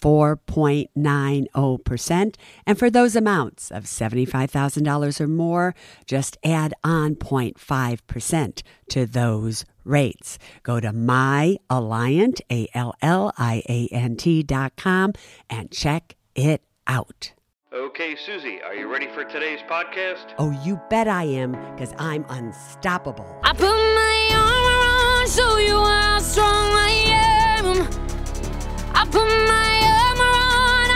4.90%. And for those amounts of $75,000 or more, just add on 0.5% to those rates. Go to myalliant, A-L-L-I-A-N-T dot com and check it out. Okay, Suze, are you ready for today's podcast? Oh, you bet I am, because I'm unstoppable. I put my armor on, show you how strong I am. I put my armor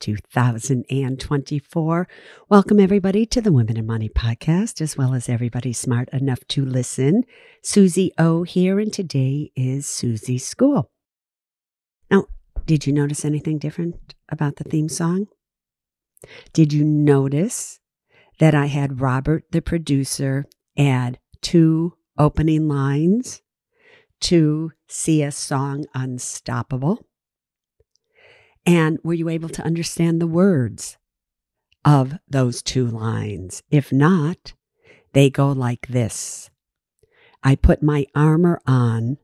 2024. Welcome, everybody, to the Women and Money podcast, as well as everybody smart enough to listen. Suze O here, and today is Suze School. Now, did you notice anything different about the theme song? Did you notice that I had Robert, the producer, add two opening lines to Sia's song Unstoppable? And were you able to understand the words of those two lines? If not, they go like this I put my armor on,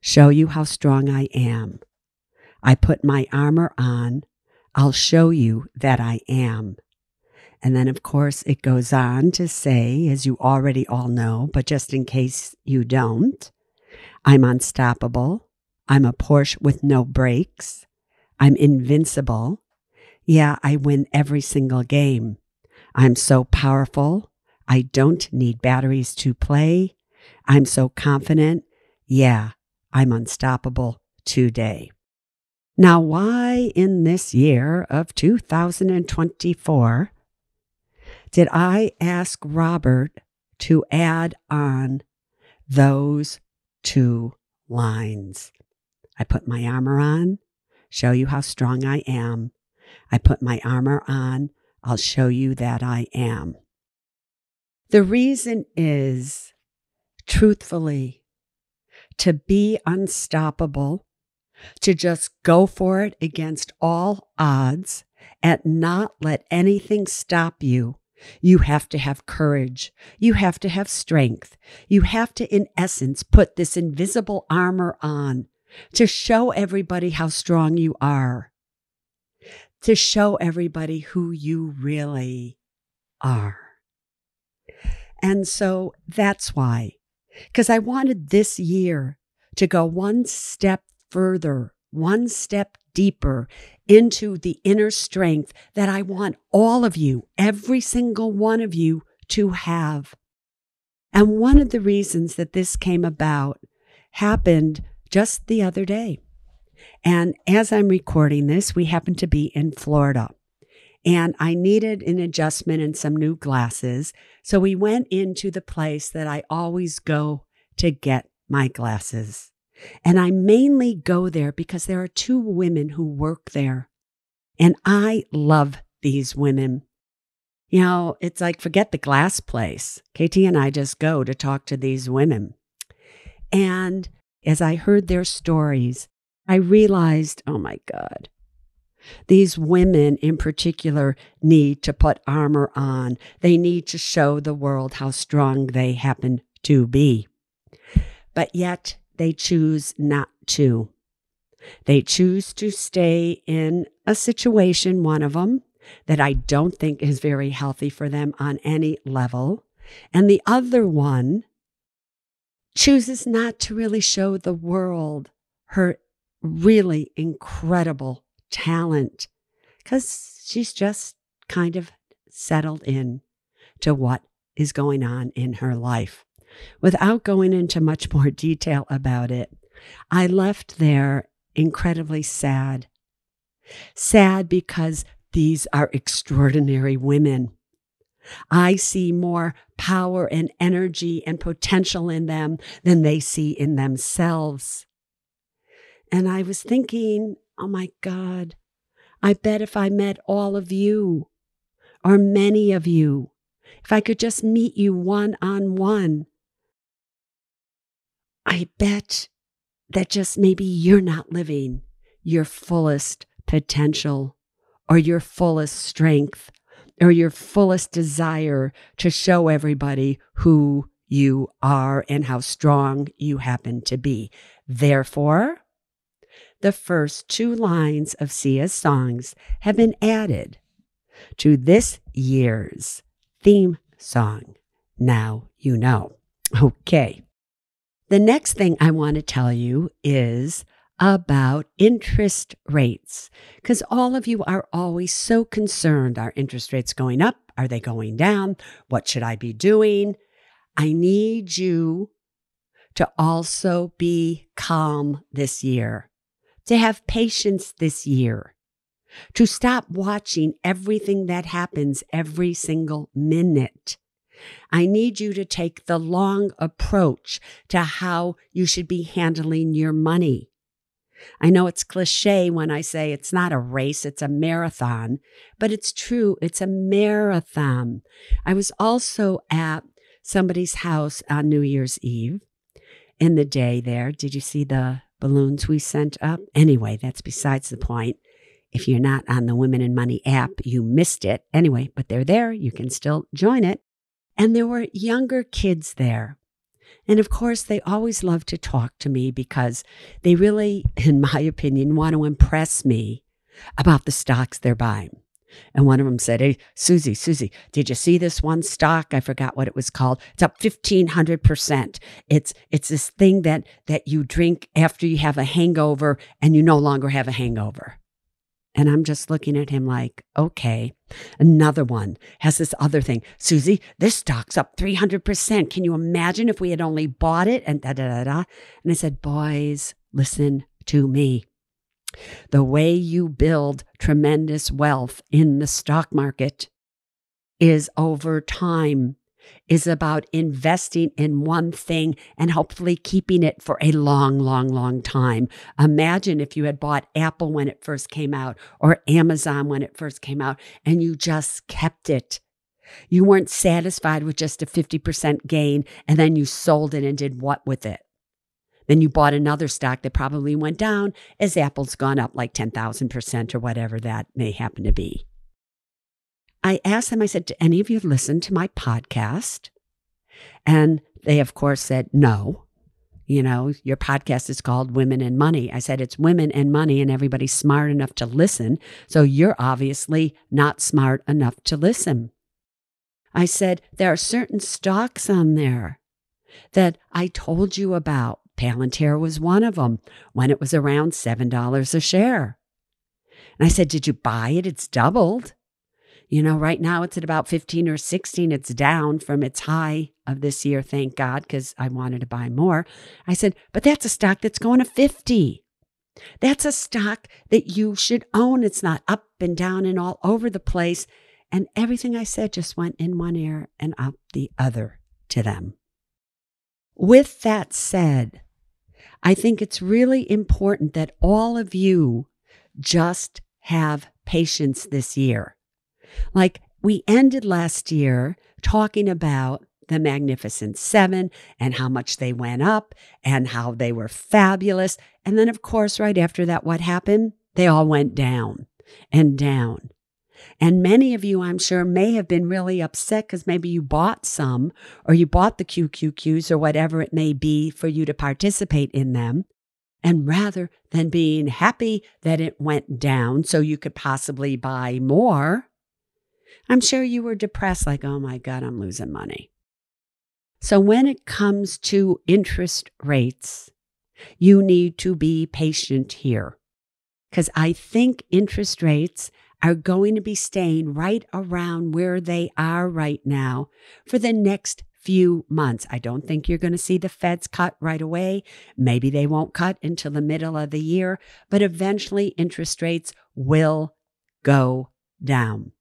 show you how strong I am. I put my armor on, I'll show you that I am. And then, of course, it goes on to say, as you already all know, but just in case you don't, I'm unstoppable. I'm a Porsche with no brakes. I'm invincible. Yeah, I win every single game. I'm so powerful. I don't need batteries to play. I'm so confident. Yeah, I'm unstoppable today. Now, why in this year of 2024 did I ask Robert to add on those two lines? I put my armor on, show you how strong I am. I put my armor on, I'll show you that I am. The reason is, truthfully, to be unstoppable, to just go for it against all odds and not let anything stop you. You have to have courage. You have to have strength. You have to, in essence, put this invisible armor on to show everybody how strong you are, to show everybody who you really are. And so that's why, because I wanted this year to go one step further, one step deeper into the inner strength that I want all of you, every single one of you, to have. And one of the reasons that this came about happened just the other day. And as I'm recording this, we happen to be in Florida. And I needed an adjustment and some new glasses. So we went into the place that I always go to get my glasses. And I mainly go there because there are two women who work there. And I love these women. You know, it's like forget the glass place. KT and I just go to talk to these women. And as I heard their stories, I realized, oh my God, these women in particular need to put armor on. They need to show the world how strong they happen to be. But yet they choose not to. They choose to stay in a situation, one of them, that I don't think is very healthy for them on any level. And the other one chooses not to really show the world her really incredible talent because she's just kind of settled in to what is going on in her life. Without going into much more detail about it, I left there incredibly sad. Sad because these are extraordinary women. I see more power and energy and potential in them than they see in themselves. And I was thinking, oh my God, I bet if I met all of you, or many of you, if I could just meet you one on one, I bet that just maybe you're not living your fullest potential or your fullest strength or your fullest desire to show everybody who you are and how strong you happen to be. Therefore, the first two lines of Sia's songs have been added to this year's theme song. Now you know. Okay. The next thing I want to tell you is about interest rates because all of you are always so concerned. Are interest rates going up? Are they going down? What should I be doing? I need you to also be calm this year, to have patience this year, to stop watching everything that happens every single minute. I need you to take the long approach to how you should be handling your money. I know it's cliche when I say it's not a race, it's a marathon, but it's true. It's a marathon. I was also at somebody's house on New Year's Eve in the day there. Did you see the balloons we sent up? Anyway, that's besides the point. If you're not on the Women and Money app, you missed it. Anyway, but they're there. You can still join it. And there were younger kids there. And of course, they always love to talk to me because they really, in my opinion, want to impress me about the stocks they're buying. And one of them said, Hey, Suze, Suze, did you see this one stock? I forgot what it was called. It's up 1500%. It's, it's this thing that, that you drink after you have a hangover and you no longer have a hangover. And I'm just looking at him like, okay. Another one has this other thing. Suze, this stock's up 300%. Can you imagine if we had only bought it? And da da da da. And I said, boys, listen to me. The way you build tremendous wealth in the stock market is over time is about investing in one thing and hopefully keeping it for a long, long, long time. Imagine if you had bought Apple when it first came out or Amazon when it first came out and you just kept it. You weren't satisfied with just a 50% gain and then you sold it and did what with it? Then you bought another stock that probably went down as Apple's gone up like 10,000% or whatever that may happen to be. I asked them, I said, Do any of you listen to my podcast? And they, of course, said, No. You know, your podcast is called Women and Money. I said, It's women and money, and everybody's smart enough to listen. So you're obviously not smart enough to listen. I said, There are certain stocks on there that I told you about. Palantir was one of them when it was around $7 a share. And I said, Did you buy it? It's doubled. You know, right now it's at about 15 or 16. It's down from its high of this year, thank God, because I wanted to buy more. I said, but that's a stock that's going to 50. That's a stock that you should own. It's not up and down and all over the place. And everything I said just went in one ear and out the other to them. With that said, I think it's really important that all of you just have patience this year. Like we ended last year talking about the Magnificent Seven and how much they went up and how they were fabulous. And then, of course, right after that, what happened? They all went down and down. And many of you, I'm sure, may have been really upset because maybe you bought some or you bought the QQQs or whatever it may be for you to participate in them. And rather than being happy that it went down so you could possibly buy more, I'm sure you were depressed, like, oh my God, I'm losing money. So when it comes to interest rates, you need to be patient here because I think interest rates are going to be staying right around where they are right now for the next few months. I don't think you're going to see the feds cut right away. Maybe they won't cut until the middle of the year, but eventually interest rates will go down.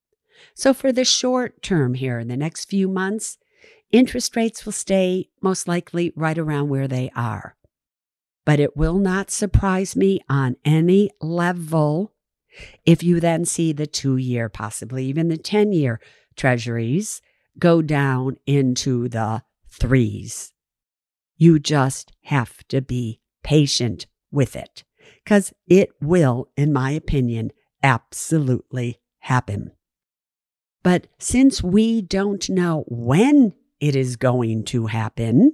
So for the short term here, in the next few months, interest rates will stay most likely right around where they are. But it will not surprise me on any level if you then see the two year, possibly even the 10 year treasuries go down into the threes. You just have to be patient with it because it will, in my opinion, absolutely happen. But since we don't know when it is going to happen,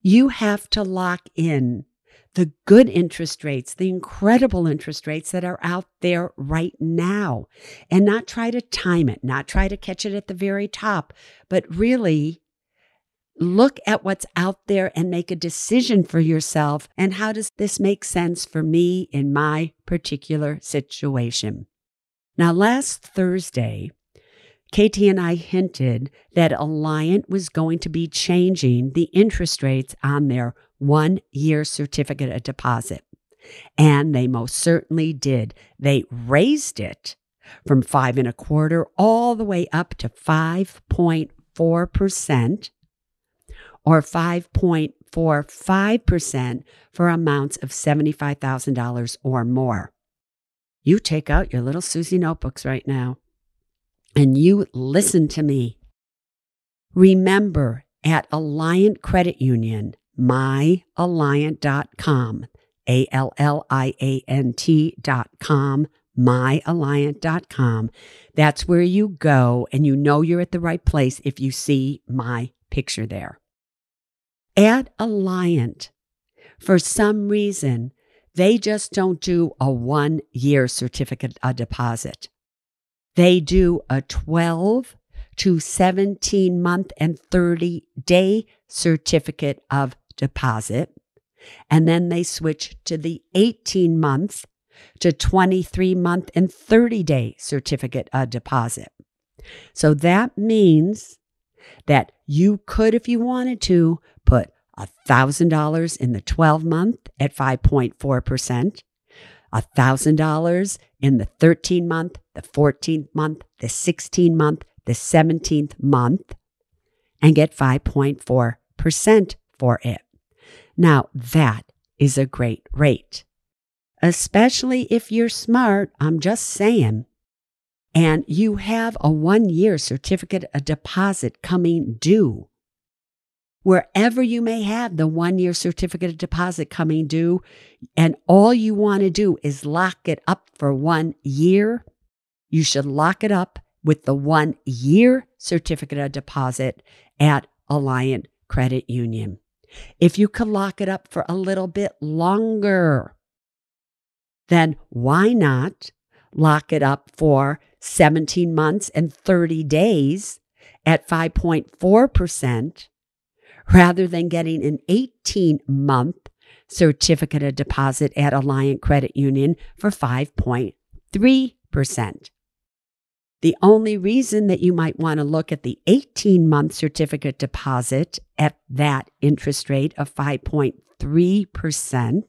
you have to lock in the good interest rates, the incredible interest rates that are out there right now, and not try to time it, not try to catch it at the very top, but really look at what's out there and make a decision for yourself. And how does this make sense for me in my particular situation? Now, last Thursday, KT and I hinted that Alliant was going to be changing the interest rates on their one year certificate of deposit. And they most certainly did. They raised it from five and a quarter all the way up to 5.4% or 5.45% for amounts of $75,000 or more. You take out your little Suze notebooks right now and you listen to me. Remember at Alliant Credit Union, myalliant.com, A L L I A N T.com, myalliant.com. That's where you go, and you know you're at the right place if you see my picture there. At Alliant, for some reason, they just don't do a one year certificate of deposit. They do a 12 to 17 month and 30 day certificate of deposit. And then they switch to the 18 month to 23 month and 30 day certificate of deposit. So that means that you could, if you wanted to, put $1,000 in the 12 month at 5.4%, $1,000 in the 13 month, the 14th month, the 16th month, the 17th month, and get 5.4% for it. Now, that is a great rate, especially if you're smart. I'm just saying. And you have a one year certificate of deposit coming due wherever you may have the one year certificate of deposit coming due, and all you want to do is lock it up for one year, you should lock it up with the one year certificate of deposit at Alliant Credit Union. If you could lock it up for a little bit longer, then why not lock it up for 17 months and 30 days at 5.4%? Rather than getting an 18 month certificate of deposit at Alliant Credit Union for 5.3%. The only reason that you might want to look at the 18 month certificate deposit at that interest rate of 5.3%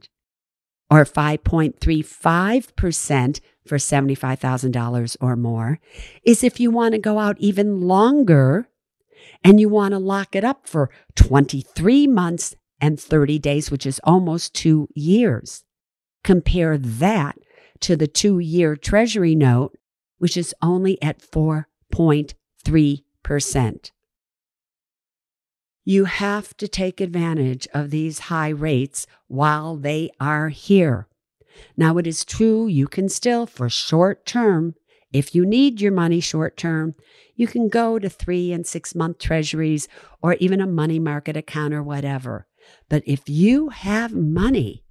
or 5.35% for $75,000 or more is if you want to go out even longer and you want to lock it up for 23 months and 30 days, which is almost two years. Compare that to the two year Treasury note, which is only at 4.3%. You have to take advantage of these high rates while they are here. Now, it is true you can still, for short term, if you need your money short term, you can go to three and six month treasuries or even a money market account or whatever. But if you have money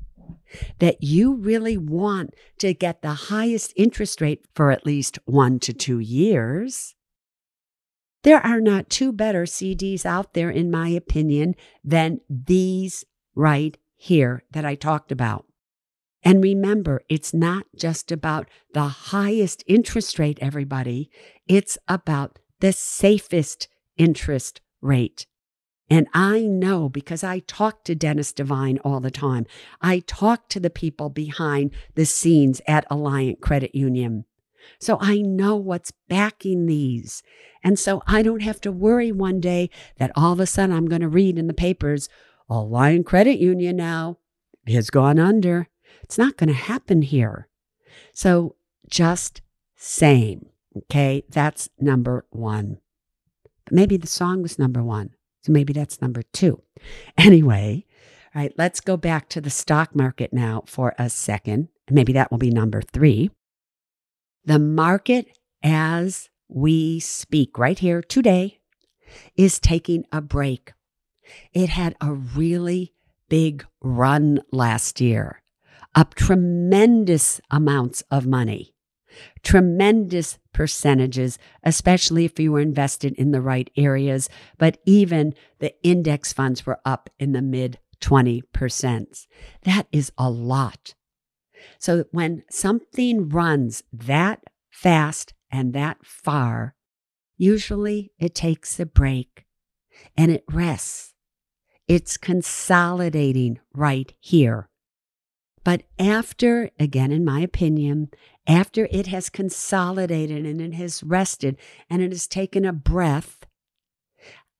that you really want to get the highest interest rate for at least one to two years, there are not two better CDs out there, in my opinion, than these right here that I talked about. And remember, it's not just about the highest interest rate, everybody. It's about the safest interest rate And I know because I talk to Dennis Devine all the time. I talk to the people behind the scenes at Alliant Credit Union. So I know what's backing these. And so I don't have to worry one day that all of a sudden I'm going to read in the papers, Alliant Credit Union now has gone under. It's not going to happen here. So just same. Okay. That's number one. But maybe the song was number one. So maybe that's number two. Anyway, all right, let's go back to the stock market now for a second. Maybe that will be number three. The market as we speak right here today is taking a break. It had a really big run last year, up tremendous amounts of money, tremendous percentages, especially if you were invested in the right areas. But even the index funds were up in the mid 20%. That is a lot. So when something runs that fast and that far, usually it takes a break and it rests. It's consolidating right here. But after, again, in my opinion, after it has consolidated and it has rested and it has taken a breath,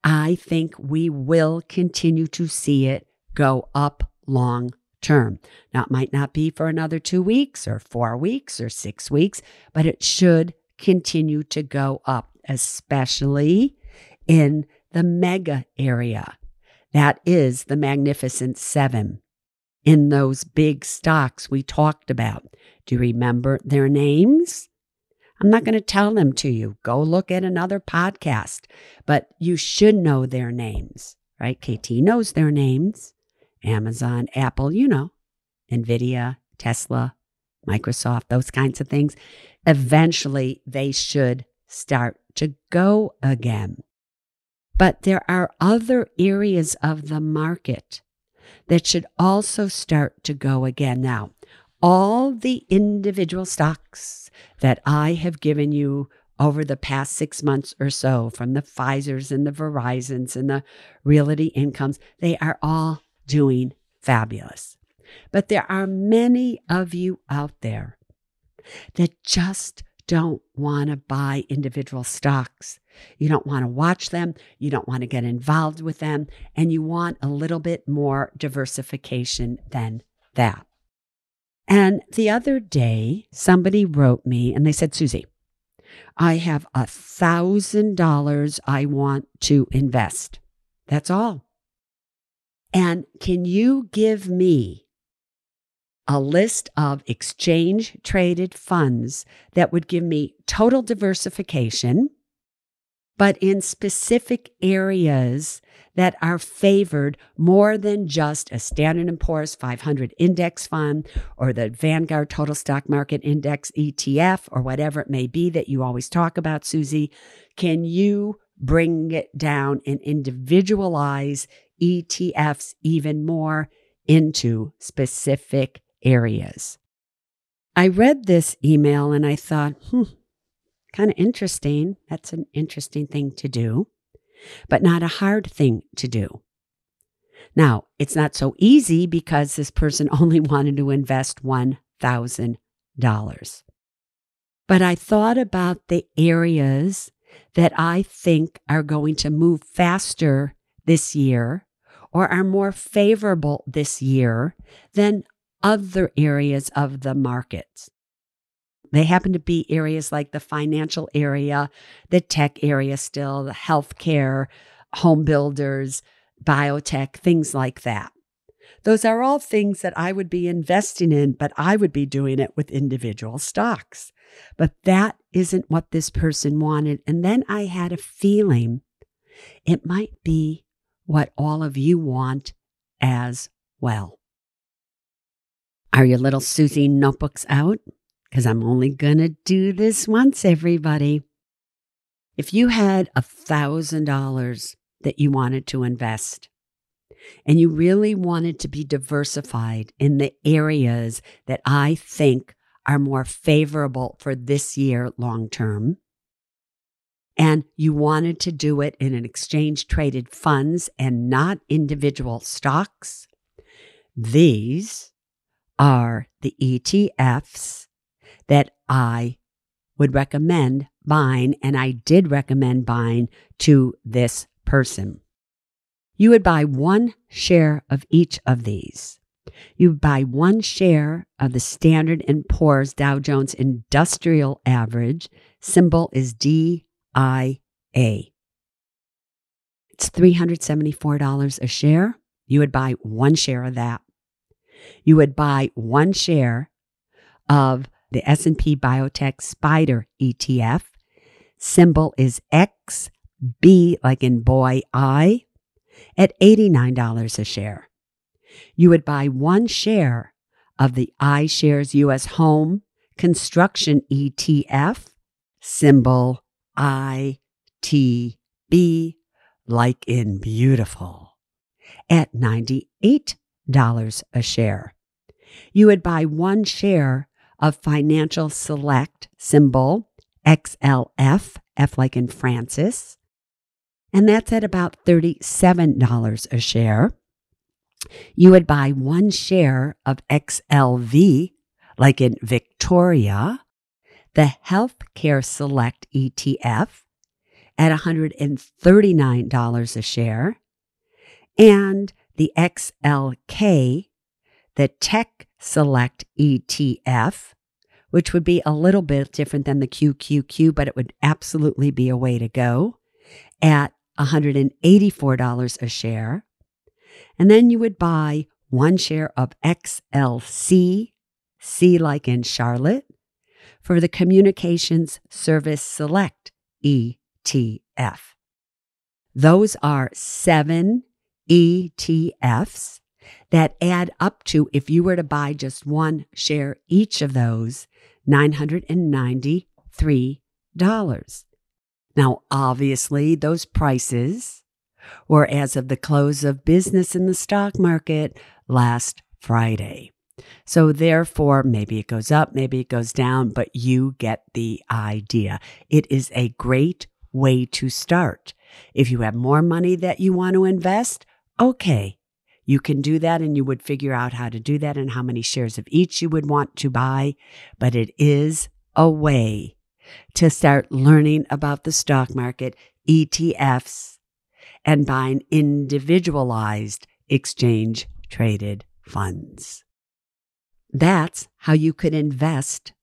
I think we will continue to see it go up long term. Now, it might not be for another two weeks or four weeks or six weeks, but it should continue to go up, especially in the mega area. That is the Magnificent Seven. In those big stocks we talked about. Do you remember their names? I'm not going to tell them to you. Go look at another podcast, but you should know their names, right? KT knows their names. Amazon, Apple, you know, Nvidia, Tesla, Microsoft, those kinds of things. Eventually, they should start to go again. But there are other areas of the market that should also start to go again. Now, all the individual stocks that I have given you over the past six months or so, from the Pfizer's and the Verizons and the Realty Incomes, they are all doing fabulous. But there are many of you out there that just don't want to buy individual stocks. You don't want to watch them. You don't want to get involved with them. And you want a little bit more diversification than that. And the other day, somebody wrote me and they said, Suze, I have a thousand dollars I want to invest. That's all. And can you give me a list of exchange traded funds that would give me total diversification, but in specific areas that are favored more than just a Standard & Poor's 500 index fund or the Vanguard Total Stock Market Index ETF or whatever it may be that you always talk about, Suze. Can you bring it down and individualize ETFs even more into specific areas. I read this email and I thought, hmm, kind of interesting. That's an interesting thing to do, but not a hard thing to do. Now, it's not so easy because this person only wanted to invest $1,000. But I thought about the areas that I think are going to move faster this year or are more favorable this year than other areas of the markets. They happen to be areas like the financial area, the tech area, still, the healthcare, home builders, biotech, things like that. Those are all things that I would be investing in, but I would be doing it with individual stocks. But that isn't what this person wanted. And then I had a feeling it might be what all of you want as well. Are your little Suze notebooks out? Because I'm only going to do this once, everybody. If you had a $1,000 that you wanted to invest, and you really wanted to be diversified in the areas that I think are more favorable for this year long term, and you wanted to do it in an exchange traded funds and not individual stocks, these are the ETFs that I would recommend buying, and I did recommend buying to this person. You would buy one share of each of these. You buy one share of the Standard and Poor's Dow Jones Industrial Average. Symbol is DIA. It's $374 a share. You would buy one share of that. You would buy one share of the S&P Biotech Spider ETF. Symbol is XB like in boy I at $89 a share. You would buy one share of the iShares US Home Construction ETF, symbol ITB, like in beautiful, at $98 a share. You would buy one share of Financial Select, symbol XLF, F like in Francis, and that's at about $37 a share. You would buy one share of XLV, like in Victoria, the Healthcare Select ETF at $139 a share, and the XLK, the Tech Select ETF, which would be a little bit different than the QQQ, but it would absolutely be a way to go at $184 a share. And then you would buy one share of XLC, C like in Charlotte, for the Communications Service Select ETF. Those are seven ETFs that add up to, if you were to buy just one share each of those, $993. Now, obviously, those prices were as of the close of business in the stock market last Friday. So, therefore, maybe it goes up, maybe it goes down, but you get the idea. It is a great way to start. If you have more money that you want to invest, okay, you can do that and you would figure out how to do that and how many shares of each you would want to buy. But it is a way to start learning about the stock market, ETFs, and buying individualized exchange traded funds. That's how you could invest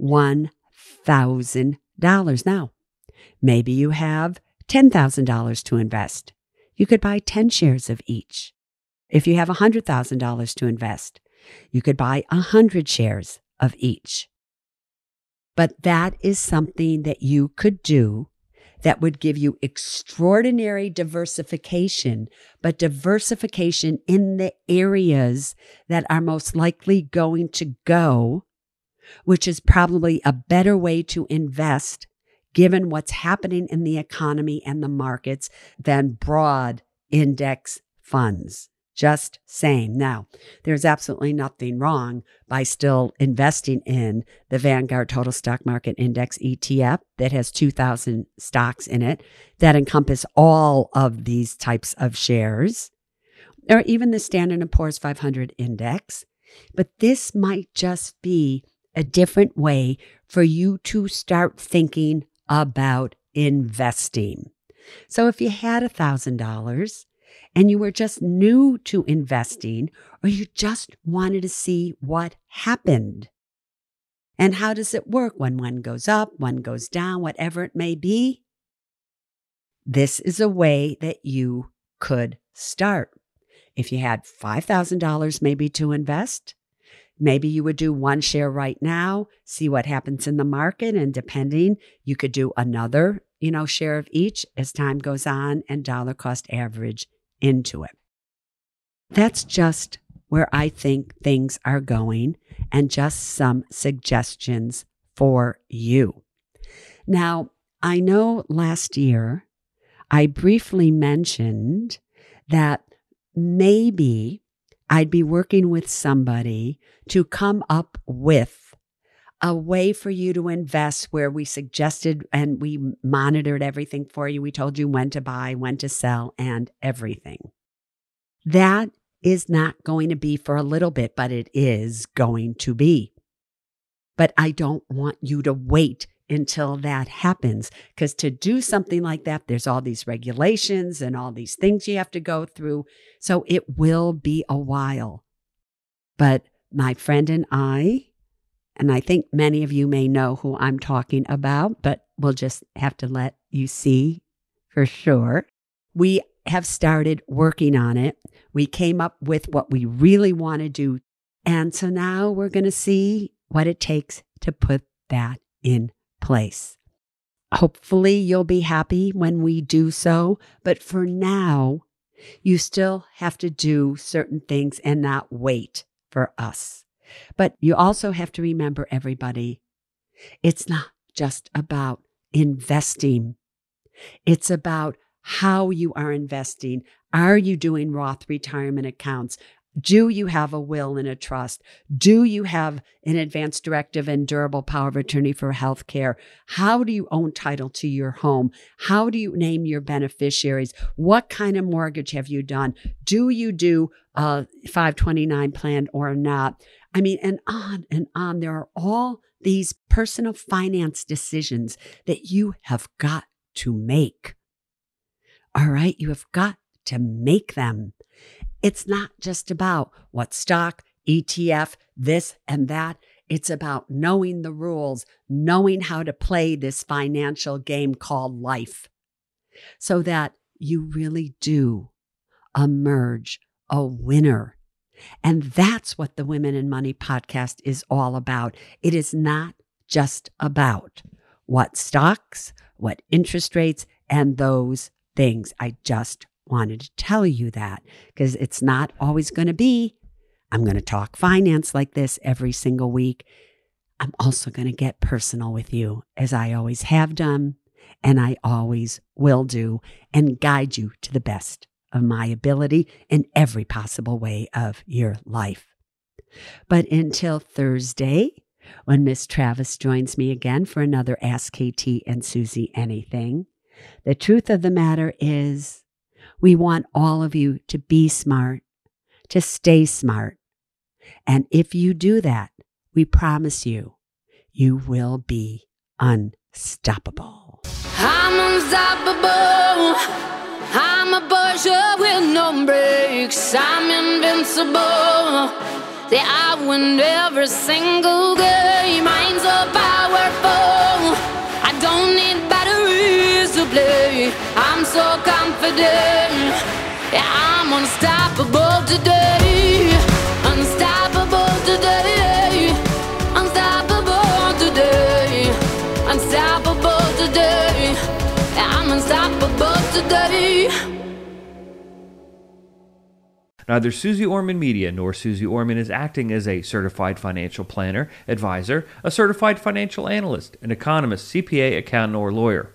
$1,000. Now, maybe you have $10,000 to invest. You could buy 10 shares of each. If you have $100,000 to invest, you could buy 100 shares of each. But that is something that you could do that would give you extraordinary diversification, but diversification in the areas that are most likely going to go, which is probably a better way to invest given what's happening in the economy and the markets than broad index funds. Just saying. Now, there's absolutely nothing wrong by still investing in the Vanguard Total Stock Market Index ETF that has 2,000 stocks in it that encompass all of these types of shares, or even the Standard & Poor's 500 Index. But this might just be a different way for you to start thinking about investing. So if you had $1,000, and you were just new to investing or you just wanted to see what happened. And how does it work when one goes up, one goes down, whatever it may be? This is a way that you could start. If you had $5,000 maybe to invest, maybe you would do one share right now, see what happens in the market, and depending, you could do another, you know, share of each as time goes on and dollar cost average into it. That's just where I think things are going and just some suggestions for you. Now, I know last year I briefly mentioned that maybe I'd be working with somebody to come up with a way for you to invest where we suggested and we monitored everything for you. We told you when to buy, when to sell, and everything. That is not going to be for a little bit, but it is going to be. But I don't want you to wait until that happens. Because to do something like that, there's all these regulations and all these things you have to go through. So it will be a while. But my friend and I, and I think many of you may know who I'm talking about, but we'll just have to let you see for sure. We have started working on it. We came up with what we really want to do. And so now we're going to see what it takes to put that in place. Hopefully, you'll be happy when we do so. But for now, you still have to do certain things and not wait for us. But you also have to remember, everybody, it's not just about investing, it's about how you are investing. Are you doing Roth retirement accounts? Do you have a will and a trust? Do you have an advance directive and durable power of attorney for health care? How do you own title to your home? How do you name your beneficiaries? What kind of mortgage have you done? Do you do a 529 plan or not? I mean, and on and on. There are all these personal finance decisions that you have got to make. All right. You have got to make them. It's not just about what stock, ETF, this and that. It's about knowing the rules, knowing how to play this financial game called life so that you really do emerge a winner. And that's what the Women and Money podcast is all about. It is not just about what stocks, what interest rates, and those things. I just wanted to tell you that because it's not always going to be, I'm going to talk finance like this every single week. I'm also going to get personal with you as I always have done and I always will do and guide you to the best of my ability in every possible way of your life. But until Thursday, when Miss Travis joins me again for another Ask KT and Suze Anything, the truth of the matter is we want all of you to be smart, to stay smart. And if you do that, we promise you, you will be unstoppable. I'm unstoppable. I'm a with no. I'm invincible. I win every single game. So powerful. I don't need batteries to play. So confident. Yeah, I'm unstoppable today. Unstoppable today. Unstoppable today. Unstoppable today. Yeah, I'm unstoppable today. Neither Suze Orman Media nor Suze Orman is acting as a certified financial planner, advisor, a certified financial analyst, an economist, CPA, accountant, or lawyer.